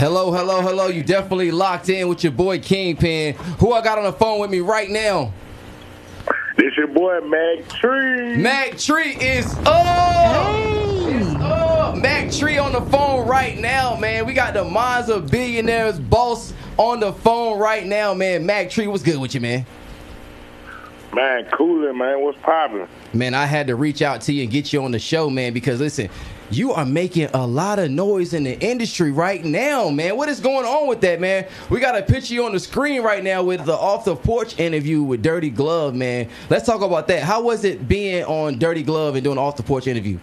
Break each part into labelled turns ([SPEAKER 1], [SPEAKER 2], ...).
[SPEAKER 1] Hello, hello, hello. You definitely locked in with your boy Kingpin. Who I got on the phone with me right now?
[SPEAKER 2] This your boy Mac Tree.
[SPEAKER 1] Mac Tree is up. It's up. Mac Tree on the phone right now, man. We got the minds of billionaires boss on the phone right now, man. Mac Tree, what's good with you, man?
[SPEAKER 2] Man, coolin', man. What's poppin'?
[SPEAKER 1] Man, I had to reach out to you and get you on the show, man, because listen, you are making a lot of noise in the industry right now, man. What is going on with that, man? We got a picture you on the screen right now with the off the porch interview with Dirty Glove, man. Let's talk about that. How was it being on Dirty Glove and doing off the porch interview?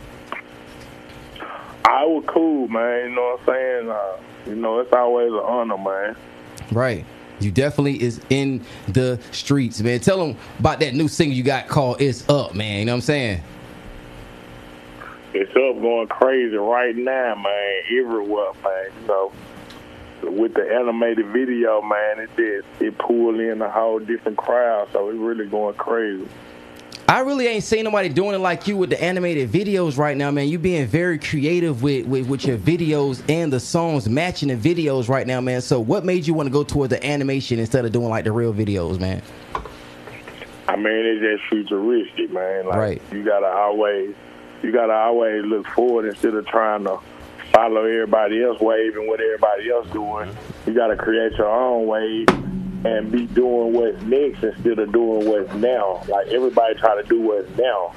[SPEAKER 2] I was cool, man. You know what I'm saying? Uh, you know, it's always an honor, man.
[SPEAKER 1] Right. You definitely is in the streets, man. Tell them about that new single you got called "It's Up," man. You know what I'm saying?
[SPEAKER 2] It's up going crazy right now, man. Everywhere, man. So with the animated video, man, it did it pulled in a whole different crowd, so it's really going crazy.
[SPEAKER 1] I really ain't seen nobody doing it like you with the animated videos right now, man. You being very creative with, with, with your videos and the songs matching the videos right now, man. So what made you want to go toward the animation instead of doing like the real videos, man?
[SPEAKER 2] I mean, it's just futuristic, man. Like
[SPEAKER 1] Right.
[SPEAKER 2] you gotta always you gotta always look forward instead of trying to follow everybody else wave and what everybody else doing. You gotta create your own wave and be doing what's next instead of doing what's now. Like everybody try to do what's now.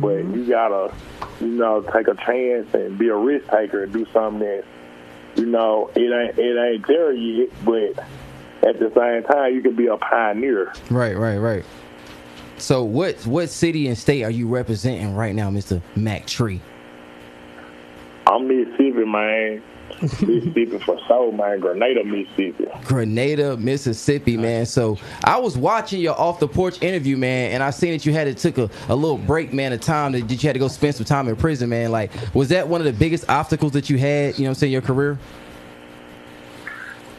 [SPEAKER 2] But mm-hmm. you gotta, you know, take a chance and be a risk taker and do something that, you know, it ain't it ain't there yet, but at the same time you can be a pioneer.
[SPEAKER 1] Right, right, right. So what what city and state are you representing right now, Mr. Mac Tree?
[SPEAKER 2] I'm Mississippi, man. Mississippi for sure, man. Grenada, Mississippi.
[SPEAKER 1] Grenada, Mississippi, man. So I was watching your off the porch interview, man, and I seen that you had to took a, a little break, man, of time that you had to go spend some time in prison, man. Like, was that one of the biggest obstacles that you had, you know what I'm saying, your career?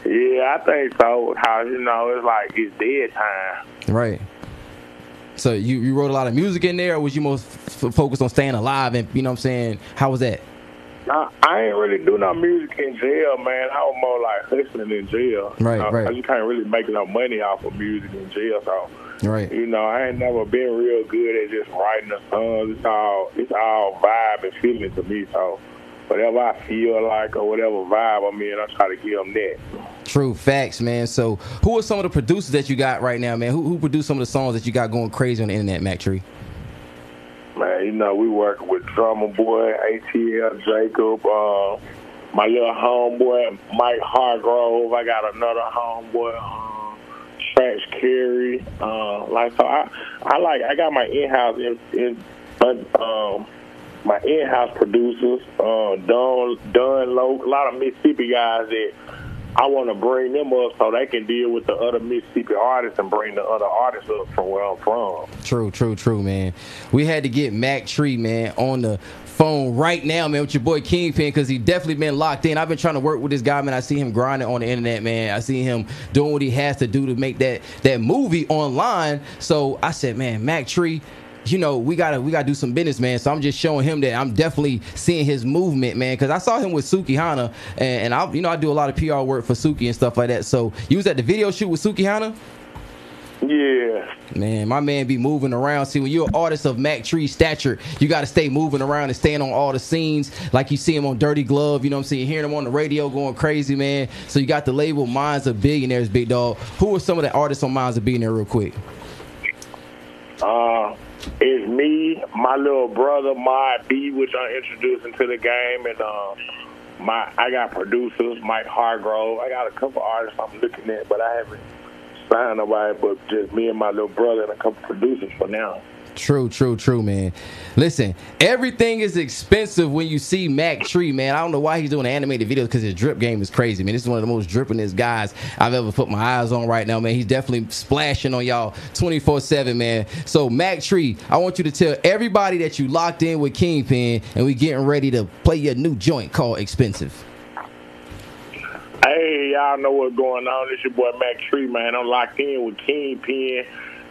[SPEAKER 2] Yeah, I think so. How you know it's like it's dead time.
[SPEAKER 1] Right. So you, you wrote a lot of music in there, or was you most f- focused on staying alive and you know what I'm saying? How was that?
[SPEAKER 2] I, I ain't really do no music in jail, man. I was more like hustling in jail.
[SPEAKER 1] Right,
[SPEAKER 2] you know,
[SPEAKER 1] right.
[SPEAKER 2] You can't really make no money off of music in jail, so
[SPEAKER 1] Right.
[SPEAKER 2] you know I ain't never been real good at just writing the songs. It's all it's all vibe and feeling to me. So whatever I feel like or whatever vibe I'm in, I try to give them that.
[SPEAKER 1] True facts, man. So who are some of the producers that you got right now, man? Who who produced some of the songs that you got going crazy on the internet, Mac Tree?
[SPEAKER 2] Man, you know, we working with Drummer Boy, ATL Jacob, uh, my little homeboy, Mike Hargrove. I got another homeboy, um, Trash Carey. Uh, like, so I, I like, I got my in-house, in, in, um, my in-house producers, uh, Don, Don Low, a lot of Mississippi guys that I want to bring them up so they can deal with the other Mississippi artists and bring the other artists up from where I'm from.
[SPEAKER 1] True, true, true, man. We had to get Mac Tree, man, on the phone right now, man, with your boy Kingpin, because he definitely been locked in. I've been trying to work with this guy, man. I see him grinding on the internet, man. I see him doing what he has to do to make that that movie online. So I said, man, Mac Tree. You know, we gotta we gotta do some business, man. So I'm just showing him that I'm definitely seeing his movement, man. Because I saw him with Suki Hana, and, and I, you know, I do a lot of PR work for Suki and stuff like that. So you was at the video shoot with Suki Hana.
[SPEAKER 2] Yeah.
[SPEAKER 1] Man, my man be moving around. See, when you're an artist of Mac Tree stature, you got to stay moving around and staying on all the scenes. Like you see him on Dirty Glove, you know what I'm saying? Hearing him on the radio going crazy, man. So you got the label Minds of Billionaires, Big Dog. Who are some of the artists on Minds of Billionaire, real quick?
[SPEAKER 2] It's me, my little brother, my B, which I'm introducing to the game, and uh, my I got producers, Mike Hargrove. I got a couple artists I'm looking at, but I haven't signed nobody. But just me and my little brother and a couple producers for now.
[SPEAKER 1] True, true, true, man. Listen, everything is expensive when you see Mac Tree, man. I don't know why he's doing animated videos because his drip game is crazy, man. This is one of the most drippingest guys I've ever put my eyes on right now, man. He's definitely splashing on y'all 24 7, man. So, Mac Tree, I want you to tell everybody that you locked in with Kingpin and we getting ready to play your new joint called Expensive.
[SPEAKER 2] Hey, y'all know what's going on. This your boy Mac Tree, man. I'm locked in with Kingpin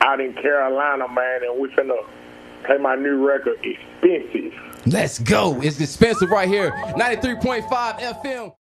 [SPEAKER 2] out in Carolina, man, and we finna play my new record, Expensive.
[SPEAKER 1] Let's go. It's expensive right here. 93.5 FM.